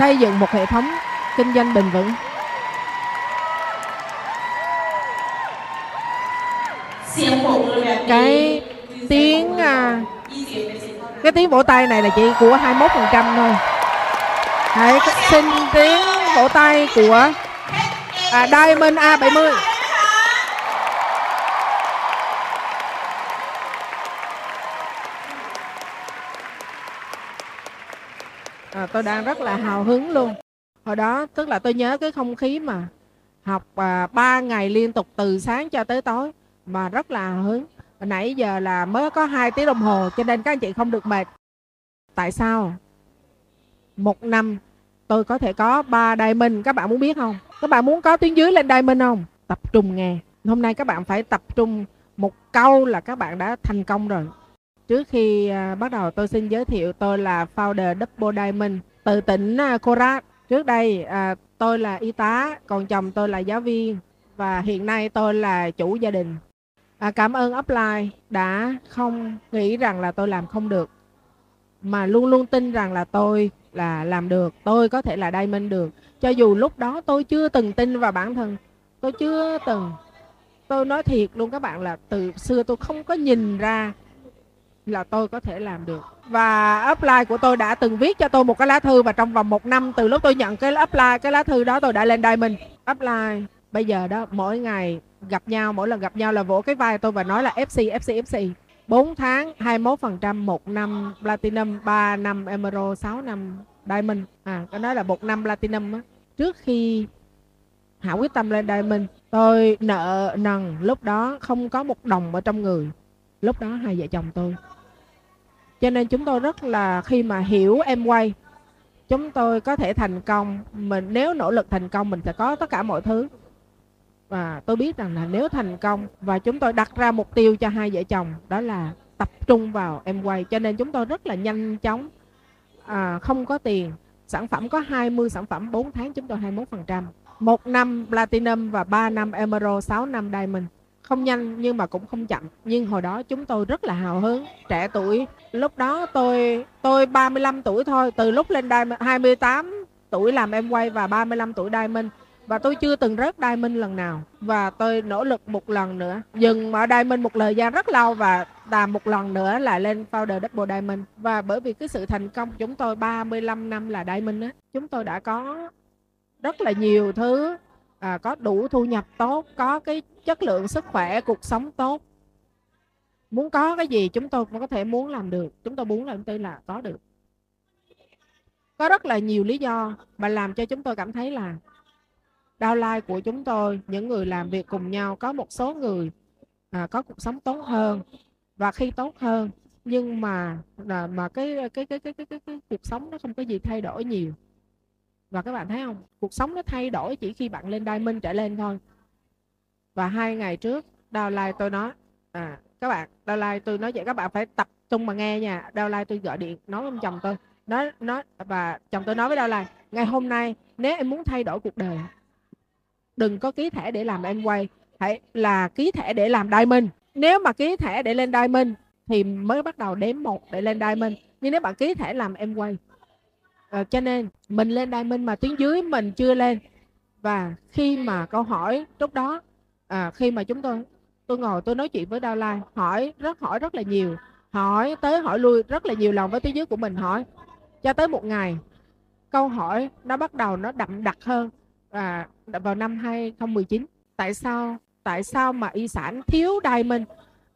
xây dựng một hệ thống kinh doanh bền vững. Cái tiếng à, cái tiếng vỗ tay này là chỉ của 21% thôi. Hãy xin tiếng vỗ tay của à, Diamond A70 à, tôi đang rất là hào hứng luôn. Hồi đó tức là tôi nhớ cái không khí mà học à, 3 ngày liên tục từ sáng cho tới tối mà rất là hào hứng. Hồi nãy giờ là mới có 2 tiếng đồng hồ cho nên các anh chị không được mệt. Tại sao? Một năm tôi có thể có 3 diamond các bạn muốn biết không? Các bạn muốn có tuyến dưới lên diamond không? Tập trung nghe. Hôm nay các bạn phải tập trung. Một câu là các bạn đã thành công rồi trước khi à, bắt đầu tôi xin giới thiệu tôi là founder double diamond từ tỉnh à, Korat. Trước đây à, tôi là y tá còn chồng tôi là giáo viên và hiện nay tôi là chủ gia đình. À, cảm ơn upline đã không nghĩ rằng là tôi làm không được mà luôn luôn tin rằng là tôi là làm được tôi có thể là diamond được. Cho dù lúc đó tôi chưa từng tin vào bản thân tôi chưa từng tôi nói thiệt luôn các bạn là từ xưa tôi không có nhìn ra là tôi có thể làm được. Và upline của tôi đã từng viết cho tôi một cái lá thư và trong vòng một năm từ lúc tôi nhận cái upline, cái lá thư đó tôi đã lên diamond. Upline, bây giờ đó, mỗi ngày gặp nhau, mỗi lần gặp nhau là vỗ cái vai tôi và nói là FC FC FC 4 tháng 21% một năm platinum 3 năm emerald 6 năm diamond. À cái nói là một năm platinum á. Trước khi Hảo quyết tâm lên diamond, tôi nợ nần, lúc đó không có một đồng ở trong người lúc đó hai vợ chồng tôi. Cho nên chúng tôi rất là khi mà hiểu em quay chúng tôi có thể thành công. Mình nếu nỗ lực thành công mình sẽ có tất cả mọi thứ. Và tôi biết rằng là nếu thành công và chúng tôi đặt ra mục tiêu cho hai vợ chồng đó là tập trung vào em quay. Cho nên chúng tôi rất là nhanh chóng à, không có tiền. Sản phẩm có 20 sản phẩm 4 tháng chúng tôi 21% một năm platinum và 3 năm emerald 6 năm diamond không nhanh nhưng mà cũng không chậm. Nhưng hồi đó chúng tôi rất là hào hứng, trẻ tuổi. Lúc đó tôi tôi 35 tuổi thôi, từ lúc lên diamond 28 tuổi làm em quay và 35 tuổi diamond. Và tôi chưa từng rớt minh lần nào. Và tôi nỗ lực một lần nữa. Dừng ở minh một thời gian rất lâu và làm một lần nữa là lên founder double diamond. Và bởi vì cái sự thành công của chúng tôi 35 năm là diamond á, chúng tôi đã có rất là nhiều thứ à, có đủ thu nhập tốt có cái chất lượng sức khỏe cuộc sống tốt. Muốn có cái gì chúng tôi cũng có thể muốn làm được chúng tôi muốn làm tôi là có được. Có rất là nhiều lý do mà làm cho chúng tôi cảm thấy là đau lai của chúng tôi những người làm việc cùng nhau có một số người à, có cuộc sống tốt hơn và khi tốt hơn nhưng mà à, mà cái cái cái cái cái, cái, cái cuộc sống nó không có gì thay đổi nhiều và các bạn thấy không? Cuộc sống nó thay đổi chỉ khi bạn lên diamond trở lên thôi. Và hai ngày trước downline tôi nói à các bạn downline tôi nói vậy các bạn phải tập trung mà nghe nha. Downline tôi gọi điện, nói với chồng tôi, nói nói, và chồng tôi nói với downline ngày hôm nay, nếu em muốn thay đổi cuộc đời, đừng có ký thẻ để làm em quay hãy là ký thẻ để làm diamond. Nếu mà ký thẻ để lên diamond thì mới bắt đầu đếm một để lên diamond. Nhưng nếu bạn ký thẻ làm em quay à, cho nên mình lên diamond mà tuyến dưới mình chưa lên. Và khi mà câu hỏi lúc đó à, khi mà chúng tôi tôi ngồi tôi nói chuyện với đao lai hỏi rất hỏi rất là nhiều hỏi tới hỏi lui rất là nhiều lần với tuyến dưới của mình hỏi cho tới một ngày câu hỏi nó bắt đầu nó đậm đặc hơn à, vào năm 2019 tại sao tại sao mà y sản thiếu diamond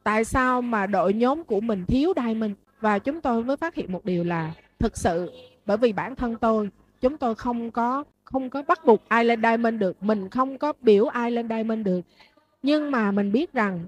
tại sao mà đội nhóm của mình thiếu diamond và chúng tôi mới phát hiện một điều là thực sự bởi vì bản thân tôi, chúng tôi không có không có bắt buộc ai lên diamond được, mình không có biểu ai lên diamond được. Nhưng mà mình biết rằng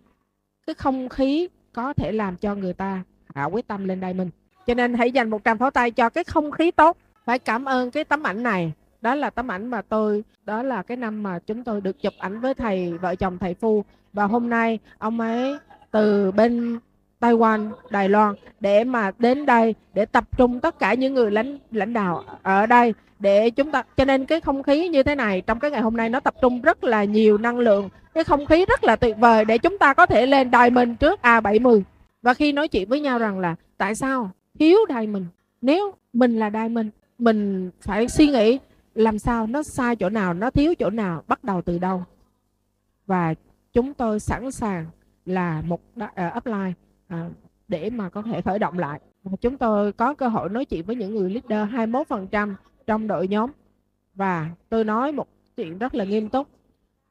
cái không khí có thể làm cho người ta hạ quyết tâm lên diamond. Cho nên hãy dành một tràng pháo tay cho cái không khí tốt. Phải cảm ơn cái tấm ảnh này. Đó là tấm ảnh mà tôi, đó là cái năm mà chúng tôi được chụp ảnh với thầy, vợ chồng thầy phu. Và hôm nay ông ấy từ bên Taiwan, Đài Loan để mà đến đây để tập trung tất cả những người lãnh lãnh đạo ở đây để chúng ta cho nên cái không khí như thế này trong cái ngày hôm nay nó tập trung rất là nhiều năng lượng. Cái không khí rất là tuyệt vời để chúng ta có thể lên đài mình trước A70 và khi nói chuyện với nhau rằng là tại sao thiếu đài mình nếu mình là Diamond mình phải suy nghĩ làm sao nó sai chỗ nào nó thiếu chỗ nào bắt đầu từ đâu? Và chúng tôi sẵn sàng là một uh, upline à, để mà có thể khởi động lại. Chúng tôi có cơ hội nói chuyện với những người leader 21% trong đội nhóm. Và tôi nói một chuyện rất là nghiêm túc.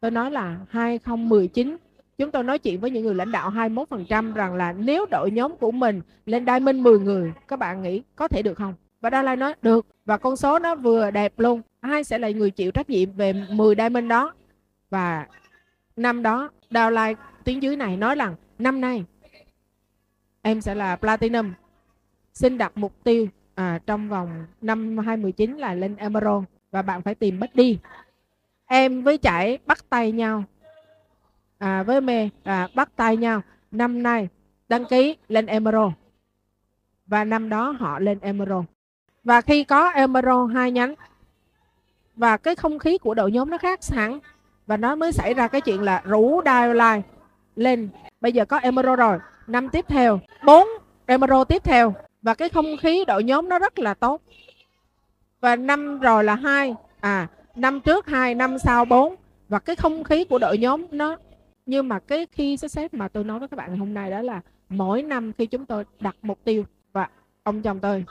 Tôi nói là 2019 chúng tôi nói chuyện với những người lãnh đạo 21% rằng là nếu đội nhóm của mình lên Diamond 10 người các bạn nghĩ có thể được không? Và Dalai nói được. Và con số nó vừa đẹp luôn. Ai sẽ là người chịu trách nhiệm về 10 Diamond đó? Và năm đó Dalai tiếng dưới này nói rằng năm nay em sẽ là Platinum. Xin đặt mục tiêu à, trong vòng năm 2019 là lên Emerald và bạn phải tìm bất đi em với chảy bắt tay nhau. À, với mê à, bắt tay nhau. Năm nay đăng ký lên Emerald. Và năm đó họ lên Emerald. Và khi có Emerald hai nhánh và cái không khí của đội nhóm nó khác hẳn. Và nó mới xảy ra cái chuyện là rủ Dialine lên. Bây giờ có Emerald rồi năm tiếp theo. Bốn Emerald tiếp theo. Và cái không khí đội nhóm nó rất là tốt. Và năm rồi là hai. À năm trước hai, năm sau bốn. Và cái không khí của đội nhóm nó, nhưng mà cái khi sắp xếp mà tôi nói với các bạn hôm nay đó là mỗi năm khi chúng tôi đặt mục tiêu, và ông chồng tôi,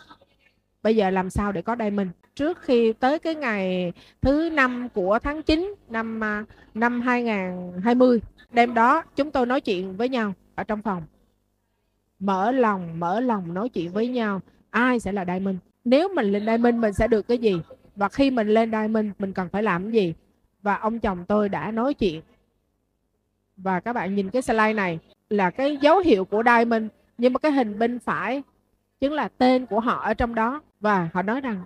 bây giờ làm sao để có diamond? Trước khi tới cái ngày thứ năm của tháng 9 năm à, năm 2020 đêm đó chúng tôi nói chuyện với nhau ở trong phòng mở lòng mở lòng nói chuyện với nhau. Ai sẽ là diamond? Nếu mình lên diamond, mình sẽ được cái gì? Và khi mình lên diamond, mình cần phải làm cái gì? Và ông chồng tôi đã nói chuyện. Và các bạn nhìn cái slide này là cái dấu hiệu của diamond. Nhưng mà cái hình bên phải chính là tên của họ ở trong đó. Và họ nói rằng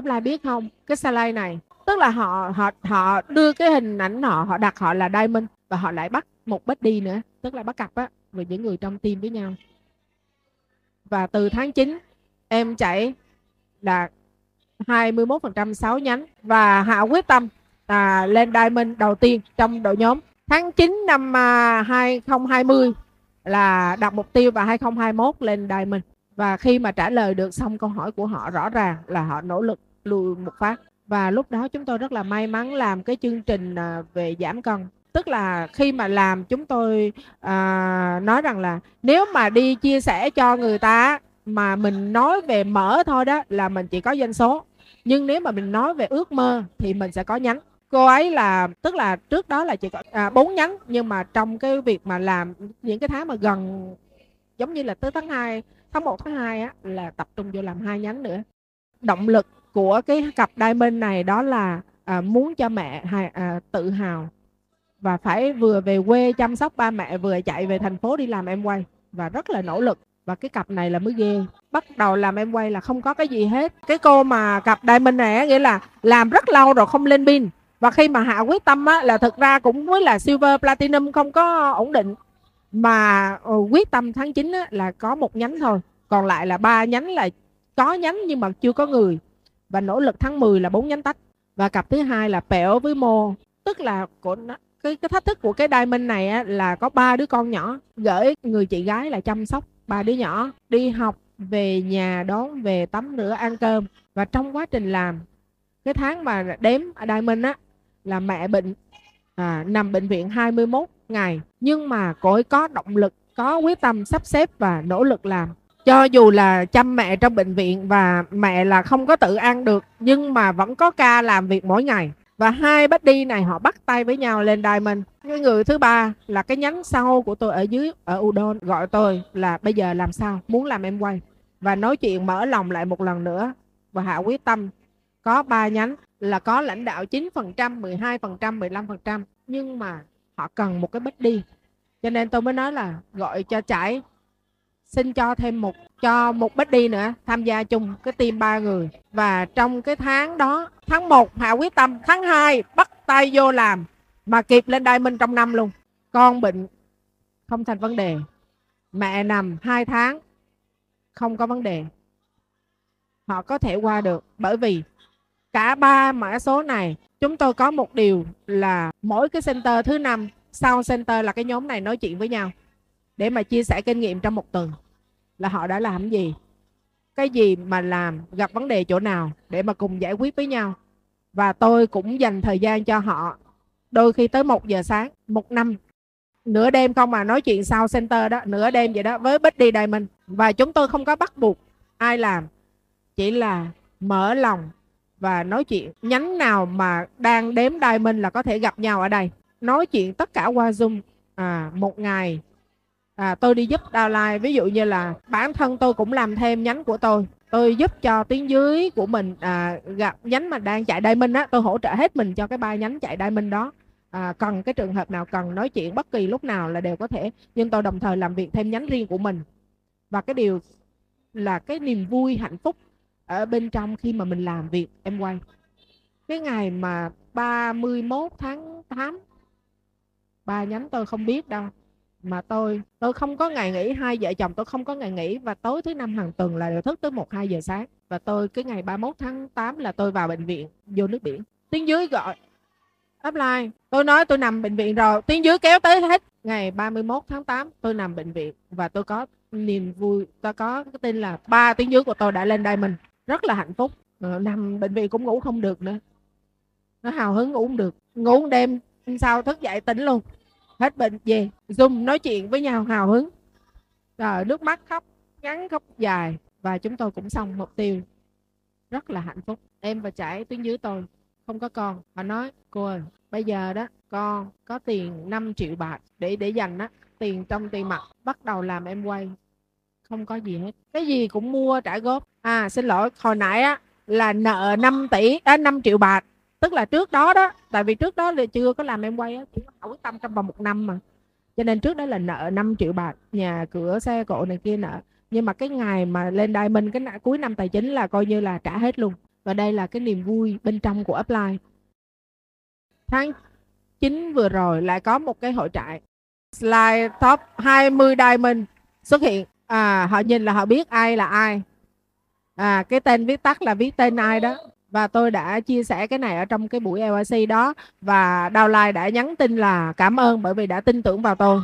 Upline biết không? Cái slide này, tức là họ họ họ đưa cái hình ảnh họ họ đặt họ là diamond và họ lại bắt một đi nữa, tức là bắt cặp á về những người trong team với nhau. Và từ tháng 9 em chạy là 21% 6 nhánh và hạ quyết tâm à, lên diamond đầu tiên trong đội nhóm. Tháng 9 năm à, 2020 là đặt mục tiêu và 2021 lên diamond. Và khi mà trả lời được xong câu hỏi của họ rõ ràng là họ nỗ lực lùi một phát. Và lúc đó chúng tôi rất là may mắn làm cái chương trình à, về giảm cân tức là khi mà làm chúng tôi à, nói rằng là nếu mà đi chia sẻ cho người ta mà mình nói về mở thôi đó là mình chỉ có doanh số. Nhưng nếu mà mình nói về ước mơ thì mình sẽ có nhánh. Cô ấy là tức là trước đó là chỉ có à, 4 nhánh. Nhưng mà trong cái việc mà làm những cái tháng mà gần giống như là tới tháng 2 tháng 1 tháng 2 á là tập trung vô làm hai nhánh nữa. Động lực của cái cặp diamond này đó là à, muốn cho mẹ à, tự hào và phải vừa về quê chăm sóc ba mẹ vừa chạy về thành phố đi làm em quay. Và rất là nỗ lực. Và cái cặp này là mới ghê. Bắt đầu làm em quay là không có cái gì hết. Cái cô mà cặp diamond này nghĩa là làm rất lâu rồi không lên pin. Và khi mà hạ quyết tâm á, là thực ra cũng với là silver platinum không có ổn định. Mà ờ, quyết tâm tháng 9 á, là có một nhánh thôi. Còn lại là ba nhánh là có nhánh nhưng mà chưa có người. Và nỗ lực tháng 10 là bốn nhánh tách. Và cặp thứ hai là pẹo với mô tức là của nó cái cái thách thức của cái diamond này á, là có ba đứa con nhỏ gửi người chị gái là chăm sóc ba đứa nhỏ đi học về nhà đón về tắm rửa ăn cơm. Và trong quá trình làm cái tháng mà đếm ở diamond á là mẹ bệnh à, nằm bệnh viện 21 ngày. Nhưng mà cô ấy có động lực có quyết tâm sắp xếp và nỗ lực làm. Cho dù là chăm mẹ trong bệnh viện và mẹ là không có tự ăn được nhưng mà vẫn có ca làm việc mỗi ngày và hai bác đi này họ bắt tay với nhau lên diamond. Cái người thứ ba là cái nhánh sau của tôi ở dưới ở udon gọi tôi là bây giờ làm sao? Muốn làm em quay. Và nói chuyện mở lòng lại một lần nữa. Và hạ quyết tâm. Có ba nhánh là có lãnh đạo 9%, 12%, 15% nhưng mà họ cần một cái bích đi cho nên tôi mới nói là gọi cho trải xin cho thêm một, cho một bích đi nữa, tham gia chung cái team ba người. Và trong cái tháng đó, tháng 1 hạ quyết tâm, tháng 2 bắt tay vô làm, mà kịp lên diamond trong năm luôn. Con bệnh, không thành vấn đề. Mẹ nằm 2 tháng, không có vấn đề. Họ có thể qua được, bởi vì cả ba mã số này, chúng tôi có một điều là mỗi cái center thứ năm, sau center là cái nhóm này nói chuyện với nhau để mà chia sẻ kinh nghiệm trong một tuần. Là họ đã làm gì? Cái gì mà làm gặp vấn đề chỗ nào để mà cùng giải quyết với nhau? Và tôi cũng dành thời gian cho họ. Đôi khi tới một giờ sáng một năm nửa đêm không mà nói chuyện sau center đó nửa đêm vậy đó với Bích đi mình và chúng tôi không có bắt buộc ai làm. Chỉ là mở lòng và nói chuyện. Nhánh nào mà đang đếm Diamond là có thể gặp nhau ở đây. Nói chuyện tất cả qua Zoom à, một ngày à, tôi đi giúp downline ví dụ như là bản thân tôi cũng làm thêm nhánh của tôi. Tôi giúp cho tiếng dưới của mình à, gặp nhánh mà đang chạy diamond á tôi hỗ trợ hết mình cho cái ba nhánh chạy diamond đó. À, cần cái trường hợp nào cần nói chuyện bất kỳ lúc nào là đều có thể nhưng tôi đồng thời làm việc thêm nhánh riêng của mình. Và cái điều là cái niềm vui hạnh phúc ở bên trong khi mà mình làm việc em quay cái ngày mà 31 tháng 8 ba nhánh tôi không biết đâu mà tôi tôi không có ngày nghỉ, hai vợ chồng tôi không có ngày nghỉ và tối thứ năm hàng tuần là đều thức tới một, hai giờ sáng. Và tôi cái ngày 31 tháng 8 là tôi vào bệnh viện, vô nước biển. Tiếng dưới gọi, upline, tôi nói tôi nằm bệnh viện rồi, tiếng dưới kéo tới hết. Ngày 31 tháng 8 tôi nằm bệnh viện và tôi có niềm vui, tôi có cái tin là ba tiếng dưới của tôi đã lên Diamond. Rất là hạnh phúc. Ờ, nằm bệnh viện cũng ngủ không được nữa. Nó hào hứng ngủ không được. Ngủ đêm sau thức dậy tỉnh luôn hết bệnh về. Zoom nói chuyện với nhau hào hứng. Rồi nước mắt khóc ngắn khóc dài. Và chúng tôi cũng xong mục tiêu. Rất là hạnh phúc. Em và trải tuyến dưới tôi không có con. Họ nói cô ơi bây giờ đó con có tiền 5 triệu bạc để để dành á. Tiền trong tiền mặt bắt đầu làm em quay. Không có gì hết. Cái gì cũng mua trả góp. À xin lỗi hồi nãy á là nợ 5 tỷ à, 5 triệu bạc tức là trước đó đó, tại vì trước đó là chưa có làm em quay á, chỉ có quyết tâm trong vòng một năm mà. Cho nên trước đó là nợ 5 triệu bạc, nhà cửa, xe cộ này kia nợ. Nhưng mà cái ngày mà lên diamond, cái cuối năm tài chính là coi như là trả hết luôn. Và đây là cái niềm vui bên trong của upline. Tháng 9 vừa rồi lại có một cái hội trại, slide top 20 diamond xuất hiện. À họ nhìn là họ biết ai là ai. À cái tên viết tắt là viết tên ai đó và tôi đã chia sẻ cái này ở trong cái buổi LIC đó. Và downline đã nhắn tin là cảm ơn bởi vì đã tin tưởng vào tôi.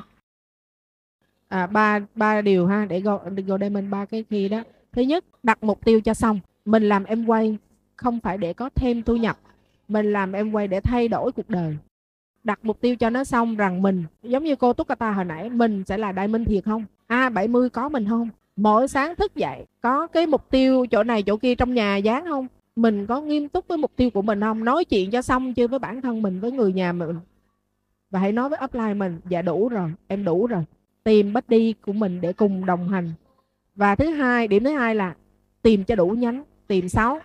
À, ba ba điều ha để go, go mình ba cái khi đó. Thứ nhất đặt mục tiêu cho xong. Mình làm em quay không phải để có thêm thu nhập. Mình làm em quay để thay đổi cuộc đời. Đặt mục tiêu cho nó xong rằng mình giống như cô Tukata hồi nãy mình sẽ là đại minh thiệt không? A70 có mình không? Mỗi sáng thức dậy có cái mục tiêu chỗ này chỗ kia trong nhà dán không? Mình có nghiêm túc với mục tiêu của mình không? Nói chuyện cho xong chưa với bản thân mình, với người nhà mình. Và hãy nói với upline mình dạ đủ rồi, em đủ rồi. Tìm buddy của mình để cùng đồng hành. Và thứ hai, điểm thứ hai là tìm cho đủ nhánh, tìm 6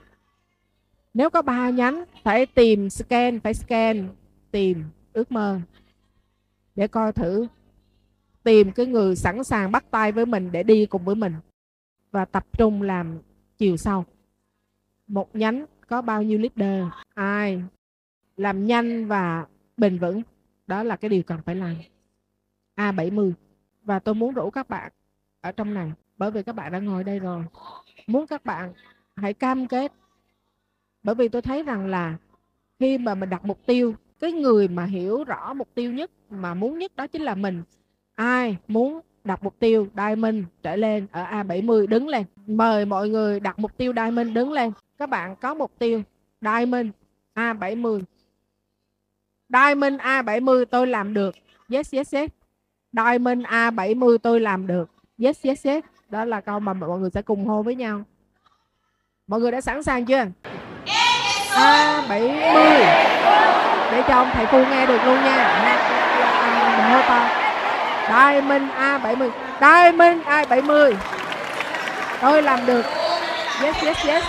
nếu có ba nhánh, phải tìm scan, phải scan, tìm ước mơ. Để coi thử. Tìm cái người sẵn sàng bắt tay với mình để đi cùng với mình. Và tập trung làm chiều sau một nhánh có bao nhiêu leader? Ai làm nhanh và bền vững? Đó là cái điều cần phải làm. A70 và tôi muốn rủ các bạn ở trong này, bởi vì các bạn đã ngồi đây rồi. Muốn các bạn hãy cam kết. Bởi vì tôi thấy rằng là khi mà mình đặt mục tiêu, cái người mà hiểu rõ mục tiêu nhất, mà muốn nhất đó chính là mình. Ai muốn đặt mục tiêu diamond trở lên ở A70 đứng lên. Mời mọi người đặt mục tiêu diamond đứng lên các bạn có mục tiêu. Diamond A70 diamond A70 tôi làm được. Yes yes yes. Diamond A70 tôi làm được. Yes yes yes. Đó là câu mà mọi người sẽ cùng hô với nhau. Mọi người đã sẵn sàng chưa? A70 để cho ông thầy Phu nghe được luôn nha. Mình hô to Diamond A70 Diamond A70 tôi làm được. Yes yes yes.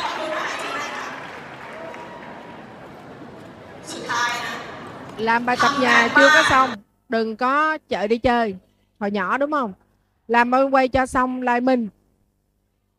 Làm bài tập nhà chưa có xong. Đừng có chợ đi chơi. Hồi nhỏ đúng không? Làm ơn quay cho xong lại mình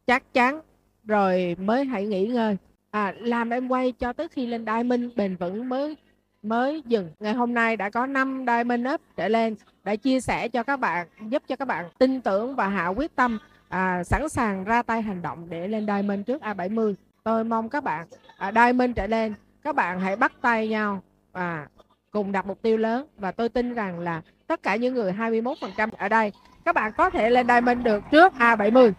chắc chắn. Rồi mới hãy nghỉ ngơi. À, làm em quay cho tới khi lên diamond. Bền vững mới mới dừng. Ngày hôm nay đã có 5 diamond up trở lên. Đã chia sẻ cho các bạn giúp cho các bạn tin tưởng và hạ quyết tâm à, sẵn sàng ra tay hành động để lên diamond trước A70 tôi mong các bạn à, diamond trở lên các bạn hãy bắt tay nhau. Và cùng đặt mục tiêu lớn. Và tôi tin rằng là tất cả những người 21% ở đây, các bạn có thể lên diamond được trước A70